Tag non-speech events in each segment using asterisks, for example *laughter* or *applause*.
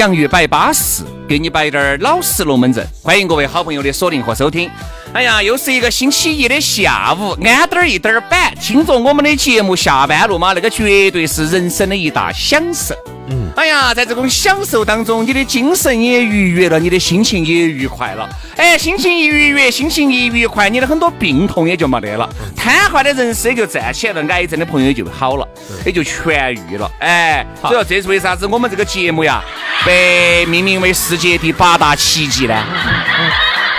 洋芋摆巴适，给你摆点儿老实龙门阵。欢迎各位好朋友的锁定和收听。哎呀，又是一个星期一的下午，安点儿一点儿板，听着我们的节目下班路嘛，那个绝对是人生的一大享受。嗯，哎呀，在这种享受当中，你的精神也愉悦了，你的心情也愉快了。哎，心情一愉悦，心情一愉快，你的很多病痛也就没得了，瘫痪的人也就站起来了，癌症的朋友就好了，也就痊愈了。哎，所以说这是为啥子我们这个节目呀，被命名为世界第八大奇迹呢？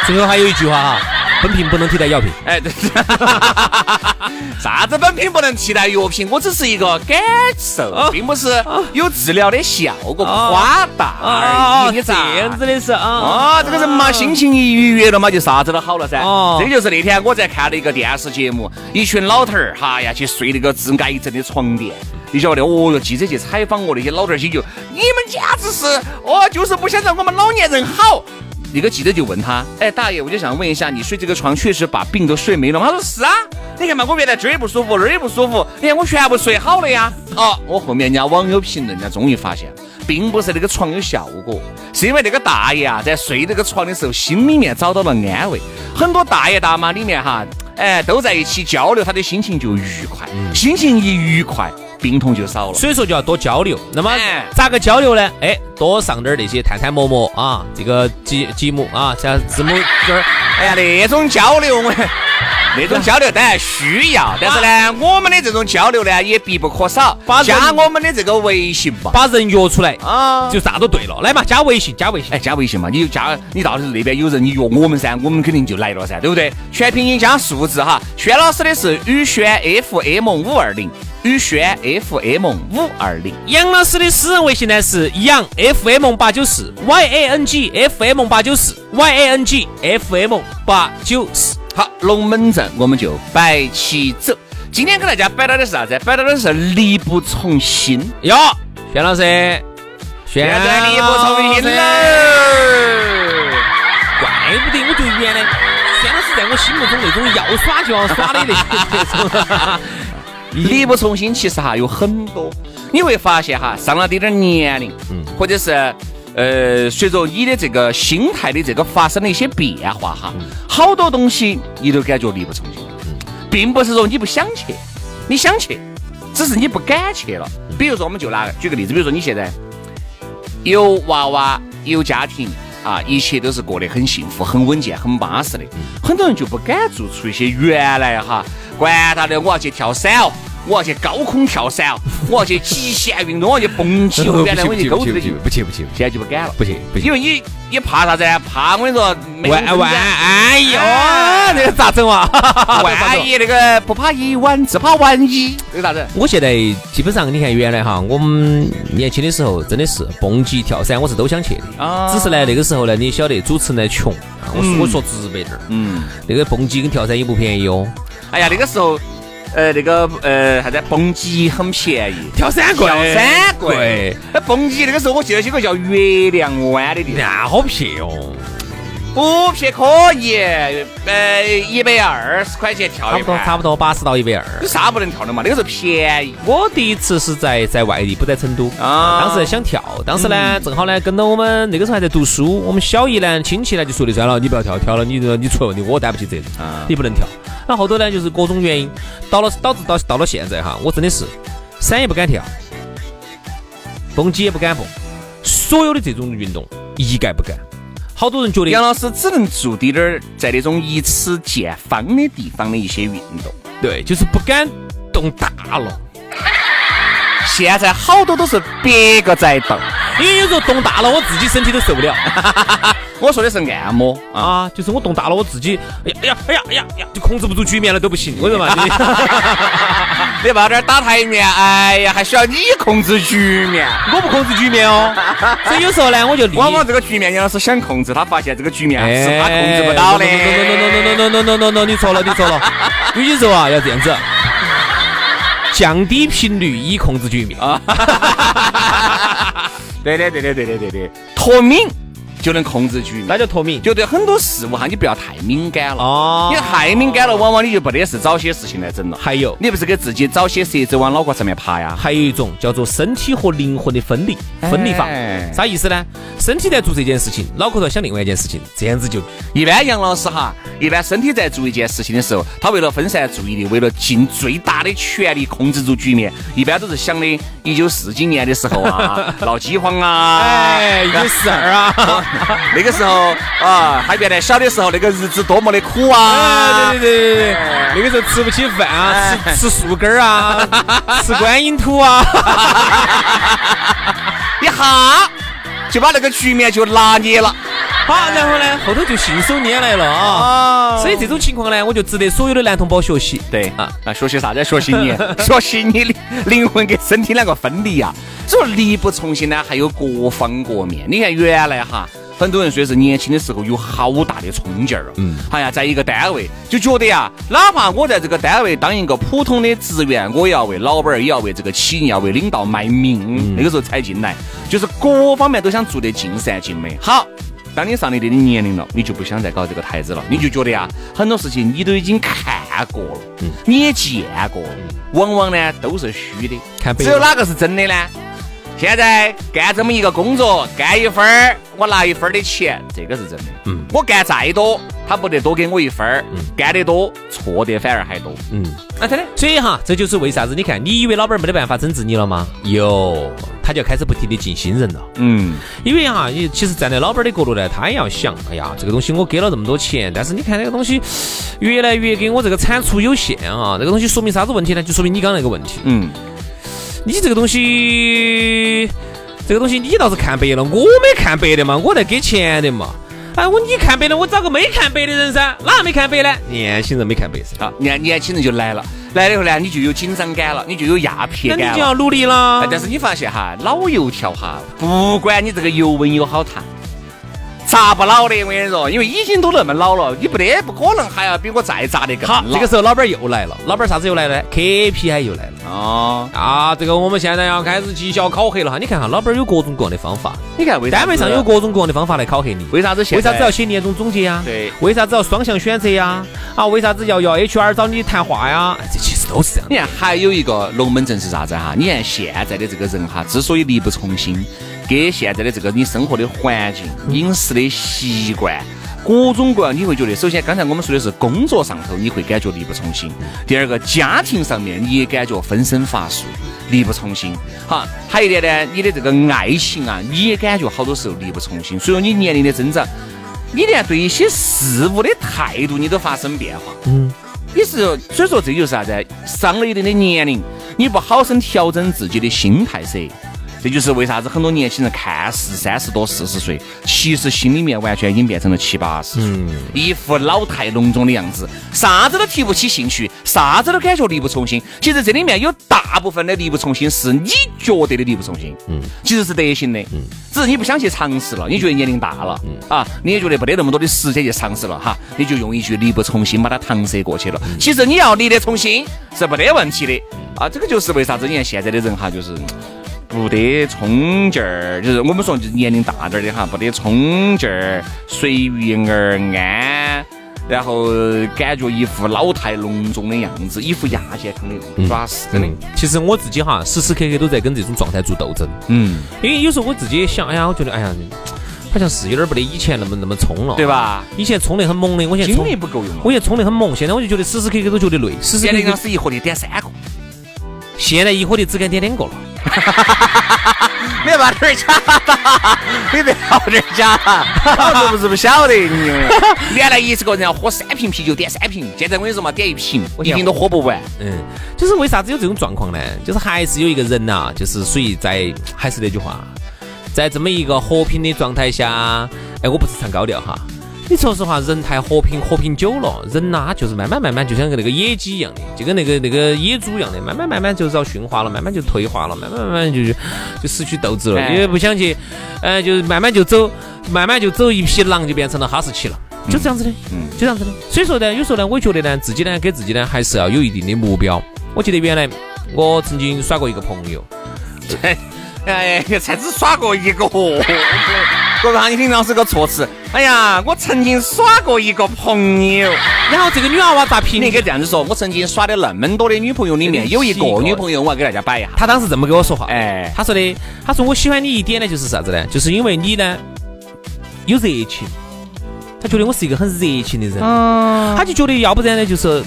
最后还有一句话哈。本品不能替代药品。哎，对，*laughs* 啥子本品不能替代药品？我只是一个感受，并不是有治疗的效果，夸大而已。你这样子的是啊？啊，这个人嘛，心情一愉悦了嘛，就啥子都好了噻。这就是那天我在看的一个电视节目，一群老头儿哈呀去睡那个治癌症的床垫，你晓得？哦哟，记者去采访我那些老头儿，心就你们简直是哦，就是不想让我们老年人好。那个记者就问他，哎，大爷，我就想问一下，你睡这个床确实把病都睡没了吗？他说是啊，你看嘛，我原来这儿也不舒服，那儿也不舒服，你看我全部睡好了呀。哦，我后面人家网友评论，人家终于发现，并不是那个床有效果，是因为那个大爷啊，在睡这个床的时候，心里面找到了安慰。很多大爷大妈里面哈，哎，都在一起交流，他的心情就愉快，心情一愉快。病痛就少了，所以说就要多交流。那么咋个交流呢？哎，多上点那些探探陌陌啊，这个节节目啊，像字母这儿，哎呀，那种交流我，*laughs* 那种交流当然需要，但是呢，我们的这种交流呢也必不可少。加我们的这个微信吧，把人约出来啊，就啥都对了。来嘛，加微信，加微信，哎，加微信嘛，你就加，你到时那边有人，你约我们噻，我们肯定就来了噻，对不对？全拼音加数字哈，轩老师的是宇轩 FM 五二零。宇轩 FM 五二零，杨老师的私人微信呢是杨 FM 八九四 Y A N G F M 八九四 Y A N G F M 八九四。好，龙门阵我们就摆起走。今天给大家摆到的是啥子？摆到的是力不从心哟。轩老师，现在力不从心了。怪不得我觉得原来轩老师在我心目中那种要耍就要耍的那种。力不从心，其实哈有很多，你会发现哈，上了点点年龄，嗯，或者是呃，随着你的这个心态的这个发生了一些变化哈，好多东西你都感觉力不从心，并不是说你不想去，你想去，只是你不敢去了。比如说，我们就拿举个例子，比如说你现在有娃娃有家庭啊，一切都是过得很幸福、很稳健、很巴适的，很多人就不敢做出一些原来哈。管他的，我要去跳伞哦，我要去高空跳伞哦，我要去极限运动，我要去蹦 *laughs* 极。原来我就勾着的去，不去不去，现在就不敢了，不去不去，因为你你怕啥子？怕我跟你说，万万哎呦，这个咋整啊？万一 *laughs* 那个不怕一万，只怕万一，这个咋整？我现在基本上你看，原来哈，我们年轻的时候真的是蹦极跳伞，我是都想去的啊。只是呢，那个时候呢，你晓得主持人穷，我我说直白点儿，嗯，那个蹦极跟跳伞也不便宜哦。哎呀，那个时候，呃，那个呃，啥子蹦极很便宜，跳伞贵，跳伞贵。那蹦极那个时候，我记得有个叫月亮湾的地方，那好撇哦。不撇可以，呃，一百二十块钱跳一差不多差不多八十到一百二。有啥不能跳的嘛？那个时候便宜。我第一次是在在外地，不在成都啊。当时想跳，当时呢正好呢跟到我们那个时候还在读书，我们小姨呢亲戚呢就说的算了，你不要跳，跳了你你出问题，我担不起责任，你不能跳。那后后头呢就是各种原因，到了导致到到了现在哈，我真的是山也不敢跳，蹦极也不敢蹦，所有的这种运动一概不干。好多人觉得杨老师只能做滴点儿在那种一尺见方的地方的一些运动，对，就是不敢动大了。现在好多都是别个在动，因为有时候动大了，我自己身体都受不了。我说的是按摩啊,就是我动大了，我自己，哎呀，哎呀，哎呀，哎呀，就控制不住局面了，都不行，我说嘛，你 *laughs* 你把点打台面，哎呀，还需要你控制局面？我不控制局面哦，所以有时候呢，我就往往这个局面，杨老师想控制，他发现这个局面是他控制不到的。哎、no, no, no, no, no no no no no no no no no，你错了，你错了，有些时候啊，要这样子。降低频率以控制局面啊！对的，对的，对的，对的，脱敏。就能控制局面，那就脱敏。就对很多事物哈，你不要太敏感了。哦。你太敏感了，往往你就不得是找些事情来整了。还有，你不是给自己找些蛇子往脑壳上面爬呀？还有一种叫做身体和灵魂的分离，分离法。啥意思呢？身体在做这件事情，脑壳在想另外一件事情，这样子就一般。杨老师哈，一般身体在做一件事情的时候，他为了分散注意力，为了尽最大的全力控制住局面，一般都是想的一九四几年的时候啊，*laughs* 闹饥荒啊，哎，一九四二啊。*laughs* *laughs* 那个时候啊，他原来小的时候那个日子多么的苦啊！对对对对对，那个时候吃不起饭啊，吃吃树根儿啊，*laughs* 吃观音土啊，*laughs* 一哈就把那个局面就拿捏了。好，然后呢，后头就信手拈来了啊！所以这种情况呢，我就值得所有的男同胞学习。对啊，那学习啥子？学习你，学习你的灵魂跟身体两个分离呀。所以说力不从心呢，还有各方各面。你看原来哈。很多人说是年轻的时候有好大的冲劲儿，嗯，哎呀，在一个单位就觉得呀，哪怕我在这个单位当一个普通的职员，我也要为老板儿，也要为这个企业，要为领导卖命。那个时候才进来，就是各方面都想做得尽善尽美。好，当你上了一定的年龄了，你就不想再搞这个台子了，你就觉得呀，很多事情你都已经看过了，嗯，你也见过了，往往呢都是虚的，只有哪个是真的呢？现在干这么一个工作，干一分儿，我拿一分儿的钱，这个是真的。嗯，我干再多，他不得多给我一分儿。嗯，干得多，错的反而还多。嗯，啊，真的。所以哈，这就是为啥子？你看，你以为老板没得办法整治你了吗？有，他就开始不停的进新人了。嗯，因为哈，你其实站在老板的角度呢，他也要想，哎呀，这个东西我给了这么多钱，但是你看这个东西越来越给我这个产出有限啊，这个东西说明啥子问题呢？就说明你刚刚那个问题。嗯。你这个东西，这个东西你倒是看白了，我没看白的嘛，我在给钱的嘛。哎，我你看白了，我找个没看白的人噻，哪个没看白呢？年轻人没看白噻。好，年年轻人就来了，来了以后呢，你就有紧张感了，你就有压迫感那你就要努力了。但是你发现哈，老油条哈，不管你这个油温有好烫。砸不老的，我跟你说，因为已经都那么老了，你不得不可能还要比我再砸的更好。这个时候老板又来了，老板啥子又来了？KPI 又来了。哦啊，这个我们现在要开始绩效考核了哈。你看哈，老板有各种各样的方法。你看，单位上有各种各样的方法来考核你。为啥子？为啥子要写年终总结呀？对。为啥子要双向选择呀？啊，为啥子要要 HR 找你谈话呀？这其实都是这样。你看，还有一个龙门阵是啥子哈？你看现在的这个人哈，之所以力不从心。跟现在的这个你生活的环境、饮食的习惯，各种各样，你会觉得，首先刚才我们说的是工作上头，你会感觉力不从心；第二个，家庭上面你也感觉分身乏术，力不从心。好，还有一点呢，你的这个爱情啊，你也感觉好多时候力不从心。随着你年龄的增长，你连对一些事物的态度你都发生变化。嗯，你是所以说这就是啥子？上了一定的年龄，你不好生调整自己的心态噻。这就是为啥子很多年轻人看似三十多、四十岁，其实心里面完全已经变成了七八十岁，一副老态龙钟的样子，啥子都提不起兴趣，啥子都感觉力不从心。其实这里面有大部分的力不从心是你觉得的力不从心，嗯，其实是德行的，嗯，只是你不想去尝试了，你觉得年龄大了，嗯啊，你也觉得没得那么多的时间去尝试了哈，你就用一句力不从心把它搪塞过去了。其实你要力得从心是没得问题的啊，这个就是为啥子你看现在的人哈，就是。不得冲劲儿，就是我们说就是年龄大点儿的哈，不得冲劲儿，随遇而安，然后感觉一副老态龙钟的样子，一副亚健康的样子，是真的。其实我自己哈，时时刻刻都在跟这种状态做斗争。嗯，因为有时候我自己也想，哎呀，我觉得，哎呀。好像是有点不得以前那么那么冲了，对吧？以前冲得很猛的，我现在精力不够用。我现在冲得很猛，现在我就觉得时时刻刻都觉得累。现在是一盒的点三个，现在一盒的只敢点两个了。*laughs* 你把点儿假，你别搞点儿假，是不是不晓得你？原来一个人要喝三瓶啤酒，点三瓶，现在我跟你说嘛，点一瓶，一瓶都喝不完。嗯，就是为啥子有这种状况呢？就是还是有一个人呐，就是属于在，还是那句话。在这么一个和平的状态下，哎，我不是唱高调哈。你说实话，人太和平，和平久了，人呐就是慢慢慢慢，就像个那个野鸡一样的，就跟那个那个野猪一样的，慢慢慢慢就遭驯化了，慢慢就退化了，慢慢慢慢就就失去斗志了，因为不想去，呃，就是慢慢就走，慢慢就走一匹狼就变成了哈士奇了，就这样子的，嗯，就这样子的。所以说呢，有时候呢，我觉得呢，自己呢，给自己呢，还是要有一定的目标。我记得原来我曾经耍过一个朋友。*laughs* 哎，才只耍过一个，*laughs* 我怕你听老师个措辞。哎呀，我曾经耍过一个朋友，然后这个女娃娃咋评？你应该这样子说，我曾经耍的那么多的女朋友里面，有一个女朋友，我要给大家摆一下。她当时这么跟我说话，哎，她说的，她说我喜欢你一点呢，就是啥子呢？就是因为你呢有热情，他觉得我是一个很热情的人，嗯他就觉得要不然呢就是。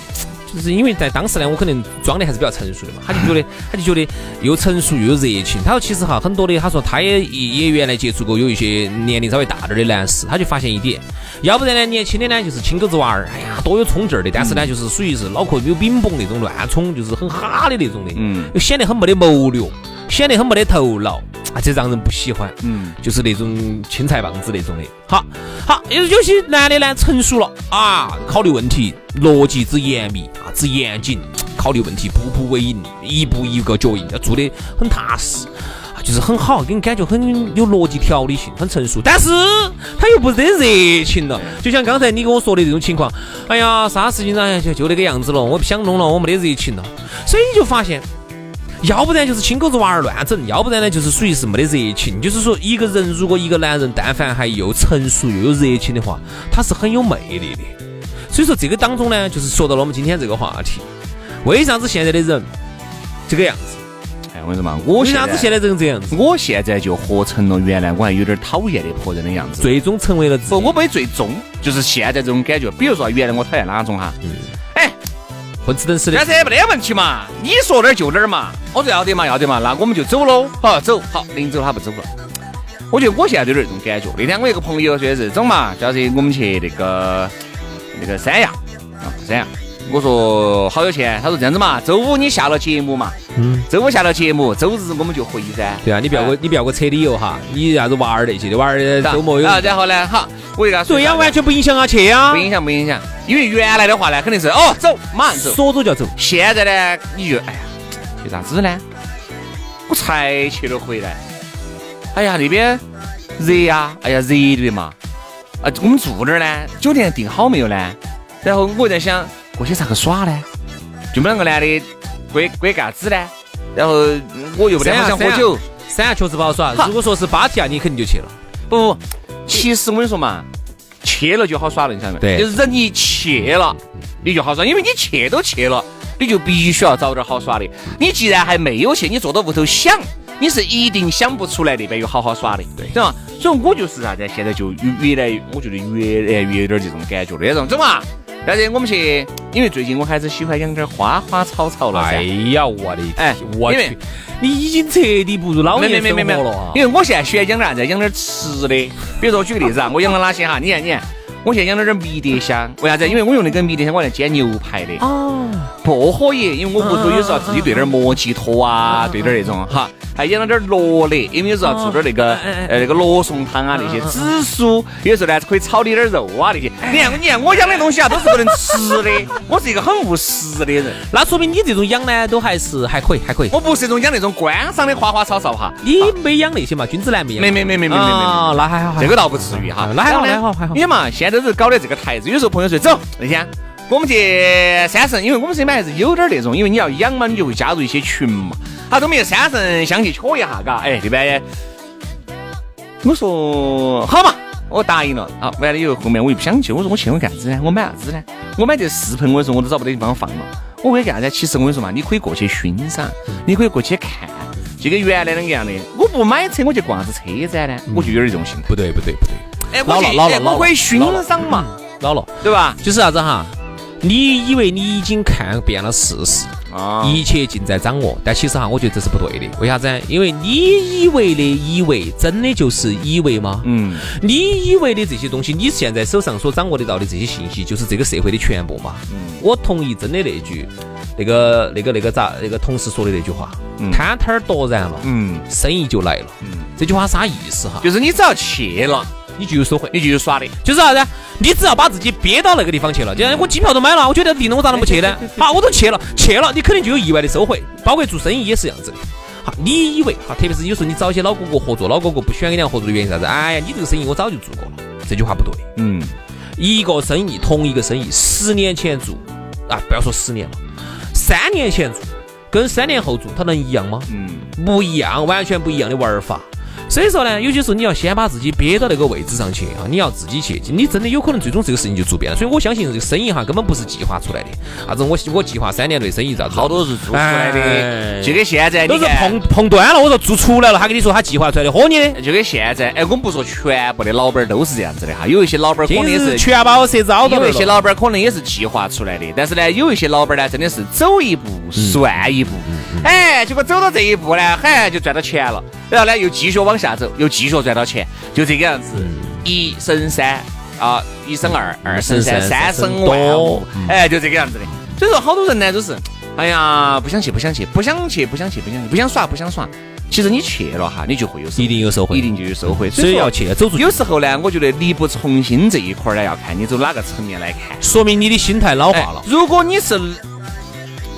就是因为在当时呢，我可能装的还是比较成熟的嘛，他就觉得，*laughs* 他就觉得又成熟又有热情。他说其实哈，很多的，他说他也也原来接触过有一些年龄稍微大点的男士，他就发现一点，要不然呢，年轻的呢就是青狗子娃儿，哎呀多有冲劲儿的，但是呢就是属于是脑壳有饼崩那种乱冲，就是很哈的那种的，嗯，又显得很没得谋略，显得很没得头脑。啊，这让人不喜欢，嗯，就是那种青菜棒子那种的。好，好，有有些男的呢，成熟了啊，考虑问题逻辑之严密啊，之严谨，考虑问题步步为营，一步一个脚印，要做的很踏实啊，就是很好，给人感觉很有逻辑条理性，很成熟。但是他又不得热情了，就像刚才你跟我说的这种情况，哎呀，啥事情呢？就就那个样子了，我不想弄了，我没得热情了，所以你就发现。要不然就是亲狗子娃儿乱整，要不然呢就是属于是没得热情。就是说，一个人如果一个男人但凡还又成熟又有热情的话，他是很有魅力的。所以说这个当中呢，就是说到了我们今天这个话题，为啥子现在的人这个样子？哎，我跟你说嘛，我为啥子现在这个这样子？我现在就活成了原来我还有点讨厌的婆人的样子，最终成为了不，我没最终，就是现在这种感觉。比如说原来我讨厌哪种哈？嗯。混吃等死的，但是没得问题嘛，你说哪儿就哪儿嘛，我说要得嘛要得嘛，那我们就走喽，好走好，临走他不走了。我觉得我现在都有这种感觉。那天我一个朋友说是走嘛，叫是我们去那个那个三亚啊三亚。我说好有钱，他说这样子嘛，周五你下了节目嘛，嗯，周五下了节目，周日我们就回噻。对啊，你不要个你不要个扯理由哈，你啥子娃儿那些的娃儿周末有。啊，然后呢，好，我就跟他说。对呀，完全不影响啊，去啊。不影响，不影响。因为原来的话呢，肯定是哦走，马上走，说走就要走。现在呢，你就哎呀，去啥子呢？我才去了回来，哎呀那边热呀，哎呀热的嘛。啊，我们住哪儿呢？酒店订好没有呢？然后我在想。过去咋个耍呢？就我们两个男的，归归干子呢？然后我又不得好想喝酒。三亚确实不好耍。如果说是芭提雅，你肯定就去了。不不，其实我跟你说嘛，去了就好耍了，你晓得没？对。就是人一去了，你就好耍，因为你去都去了，你就必须要找点好耍的。你既然还没有去，你坐到屋头想，你是一定想不出来那边有好好耍的，对吧？所以我就是啥子，现在就越来越，我觉得越来越有点这种感觉那种，走嘛。但是我们去，因为最近我还是喜欢养点花花草草了。哎呀，我的哎，我去，你已经彻底步入老年生活了。因为我现在喜欢养点啥子？养点吃的。比如说，我举个例子啊，我养了哪些哈？你看，你看，我现在养了点迷迭香。为啥子？因为我用那个迷迭香，我来煎牛排的。哦。薄荷叶，因为我屋头有时候自己兑点莫吉托啊，兑点那种哈。还养了点罗勒，因为有时候做点那个呃那个罗宋汤啊那些紫苏，有时候呢可以炒点点肉啊那些。你看你看我养的东西啊都是不能吃的，我是一个很务实的人。那说明你这种养呢都还是还可以还可以。我不是那种养那种观赏的花花草草哈。你没养那些嘛？君子兰没养。没没没没没没没。啊，那还好。这个倒不至于哈。那还好还好还好。你看嘛，现在都是搞的这个台子，有时候朋友说走那天我们去三圣，因为我们这边还是有点那种，因为你要养嘛，你就会加入一些群嘛。好，我们去三圣乡去瞧一下，嘎，哎，这边我说好嘛，我答应了。好，完了以后，后面我又不想去，我说我去我干子呢？我买啥子呢？我买这四盆，我跟你说我都找不到地方放了。我为干啥子？其实我跟你说嘛，你可以过去欣赏，你可以过去看，就跟原来那个样的。我不买车，我去逛啥子车展呢？我就有点这种心态。不对，不对，不对。哎，老了，老了，我可以欣赏嘛，老了，对吧？就是啥子哈？你以为你已经看遍了世事，一切尽在掌握，但其实哈，我觉得这是不对的。为啥子？因为你以为的以为，真的就是以为吗？嗯，你以为的这些东西，你现在手上所掌握得到的这些信息，就是这个社会的全部吗？嗯，我同意，真的那句，那个那个那个咋，那个同事说的那句话，摊摊儿夺然了，嗯，生意就来了。嗯，这句话啥意思哈？就是你只要去了。你就有收获，你就有耍的，就是啥子？你只要把自己憋到那个地方去了，就像我机票都买了，我觉得定了，我咋能不去呢？*laughs* 好，我都去了，去了，你肯定就有意外的收获，包括做生意也是这样子的。好，你以为哈，特别是有时候你找一些老哥哥合作，老哥哥不喜欢跟你合作的原因啥子？哎呀，你这个生意我早就做过了，这句话不对。嗯，一个生意，同一个生意，十年前做啊，不要说十年了，三年前做，跟三年后做，它能一样吗？嗯，不一样，完全不一样的玩法。所以说呢，有些时候你要先把自己憋到那个位置上去啊，你要自己去，你真的有可能最终这个事情就做变了。所以我相信这个生意哈，根本不是计划出来的。啥子我我计划三年内生意咋子？好多是做出来的。就跟现在都是碰碰端了。我说做出来了，他跟你说他计划出来的，豁你的。就跟现在，哎，我们不说全部的老板都是这样子的哈，有一些老板可能也是全把我设置好多。有一些老板可能也是计划出来的，但是呢，有一些老板呢，真的是走一步算一步。哎，结果走到这一步呢，嗨，就赚到钱了。然后呢，又继续往下走，又继续赚到钱，就这个样子，一生三啊，一生二，二生三，三生万物，哎，就这个样子的。所以说，好多人呢都是，哎呀，不想去，不想去，不想去，不想去，不想去，不想耍，不想耍。其实你去了哈，你就会有，一定有收获，一定就有收获。所以要去，走出去。有时候呢，我觉得力不从心这一块呢，要看你走哪个层面来看，说明你的心态老化了。如果你是。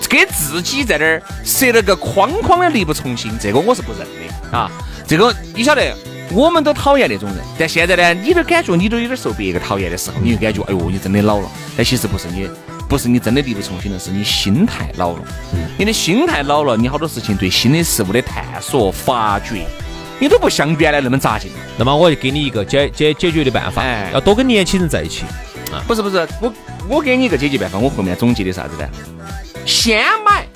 给自己在那儿设了个框框的力不从心，这个我是不认的啊！这个你晓得，我们都讨厌那种人，但现在呢，你都感觉你都有点受别个讨厌的时候，你就感觉哎呦，你真的老了。但其实不是你，不是你真的力不从心了，是你心态老了。你的心态老了，你好多事情对新的事物的探索、发掘，你都不像原来那么扎劲。那么我就给你一个解解解决的办法，要多跟年轻人在一起。啊，不是不是，我我给你一个解决办法，我后面总结的啥子呢？先买，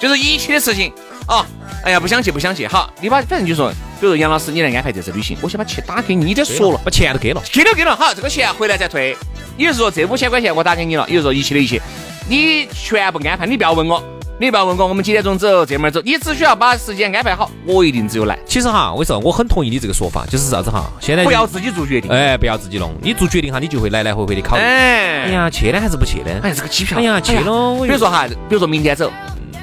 就是一切的事情啊！哎呀，不想去，不想去。好，你把反正就说，比如杨老师，你来安排这次旅行，我先把钱打给你，你再说了，把钱都给了，给了给了。好，这个钱回来再退。也就是说，这五千块钱我打给你了。也就是说，一切的一切，你全部安排，你不要问我。你不要问我，我们几点钟走？这门走？你只需要把时间安排好，我一定只有来。其实哈，我说我很同意你这个说法，就是啥子哈？现在不要自己做决定，哎，不要自己弄。你做决定哈，你就会来来回回的考虑。哎，哎呀，去呢还是不去呢？哎，这个机票。哎呀，去了。比如说哈，比如说明天走，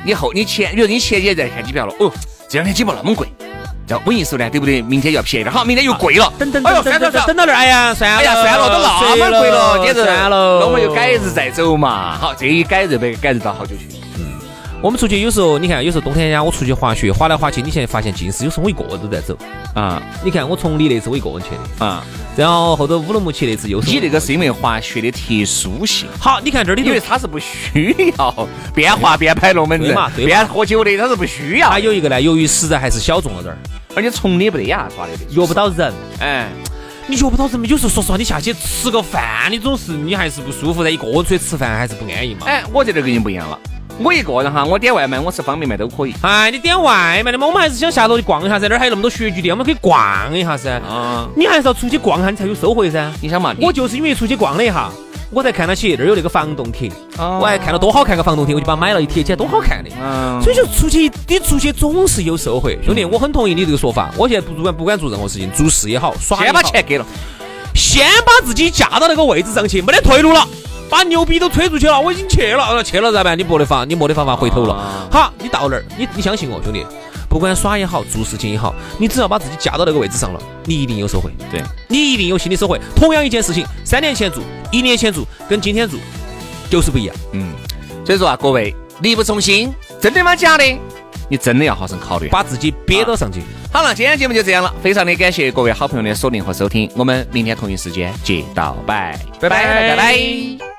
你后你前，比如你前几天在看机票了，哦，这两天机票那么贵，叫稳一手呢，对不对？明天要便宜点，好，明天又贵了。等等等等等等到那儿，哎呀，算了，哎呀，算了，都那么贵了，简直算了。那我们就改日再走嘛。好，这一改日呗改日到好久去。我们出去有时候，你看有时候冬天呀我出去滑雪，滑来滑去，你现在发现近视，有时候我一个人都在走啊。你看我崇礼那次我一个人去的啊，然后后头乌鲁木齐那次又是。你那个是因为滑雪的特殊性。好，你看这里，因为它是不需要边滑边拍龙门阵嘛，边喝酒的，它是不需要。还有一个呢，由于实在还是小众了点儿，而且崇礼不得呀，抓的约不到人。哎，你约不到人嘛？有时候说实话，你下去吃个饭，你总是你还是不舒服的，一个人出去吃饭还是不安逸嘛。哎，我这个跟你不一样了。我一个人哈，我点外卖，我吃方便面都可以。哎，你点外卖的嘛，我们还是想下楼去逛一下噻，那儿还有那么多雪具店，我们可以逛一下噻。啊，你还是要出去逛下，你才有收获噻。你想嘛，我就是因为出去逛了一下，我才看到起那儿有那个防冻贴，我还看到多好看个防冻贴，我就把它买了一贴起来，多好看的。嗯，所以就出去，你出去总是有收获，兄弟，我很同意你这个说法。我现在不管不管做任何事情，做事也好，耍先把钱给了，先把自己架到那个位置上去，没得退路了。把牛逼都吹出去了，我已经去了，去了咋办？你没得法，你没得办法回头了。好，你到那儿，你你相信我，兄弟，不管耍也好，做事情也好，你只要把自己架到那个位置上了，你一定有收获。对，你一定有新的收获。同样一件事情，三年前做，一年前做，跟今天做就是不一样。嗯，所以说啊，各位力不从心，真的吗？假的？你真的要好生考虑，把自己憋到上去。好了，今天节目就这样了，非常的感谢各位好朋友的锁定和收听，我们明天同一时间接到拜，拜拜拜拜。